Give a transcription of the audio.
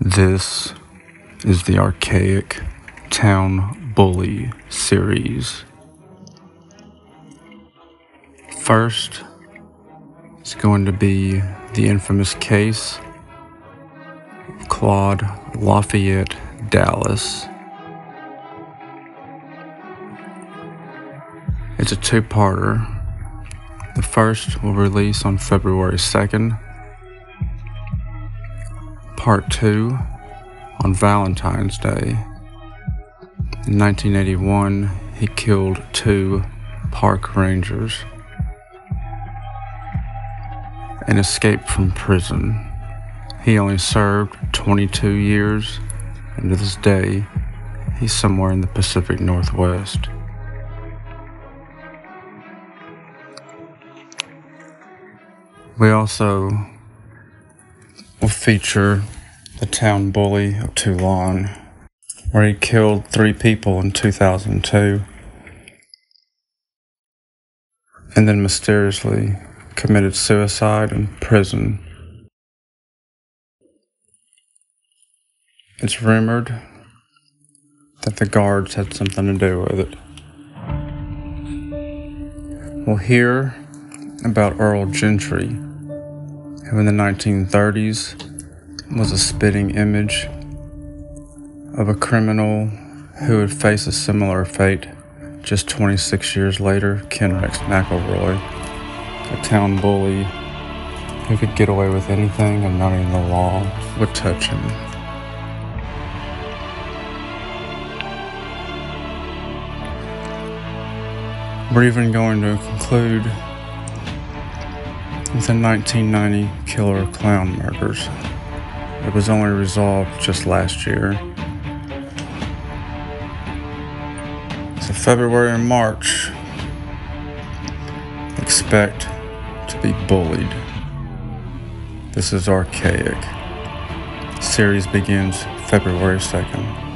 This is the Archaic Town Bully series. First, it's going to be the infamous case of Claude Lafayette Dallas. It's a two parter. The first will release on February 2nd Part 2 on Valentine's Day. In 1981, he killed two park rangers and escaped from prison. He only served 22 years, and to this day, he's somewhere in the Pacific Northwest. We also will feature the town bully of Toulon, where he killed three people in 2002 and then mysteriously committed suicide in prison. It's rumored that the guards had something to do with it. We'll hear about Earl Gentry in the 1930s was a spitting image of a criminal who would face a similar fate just 26 years later, Ken Rex McElroy, a town bully who could get away with anything and not even the law would touch him. We're even going to conclude with the 1990 killer clown murders. It was only resolved just last year. So, February and March, expect to be bullied. This is archaic. series begins February 2nd.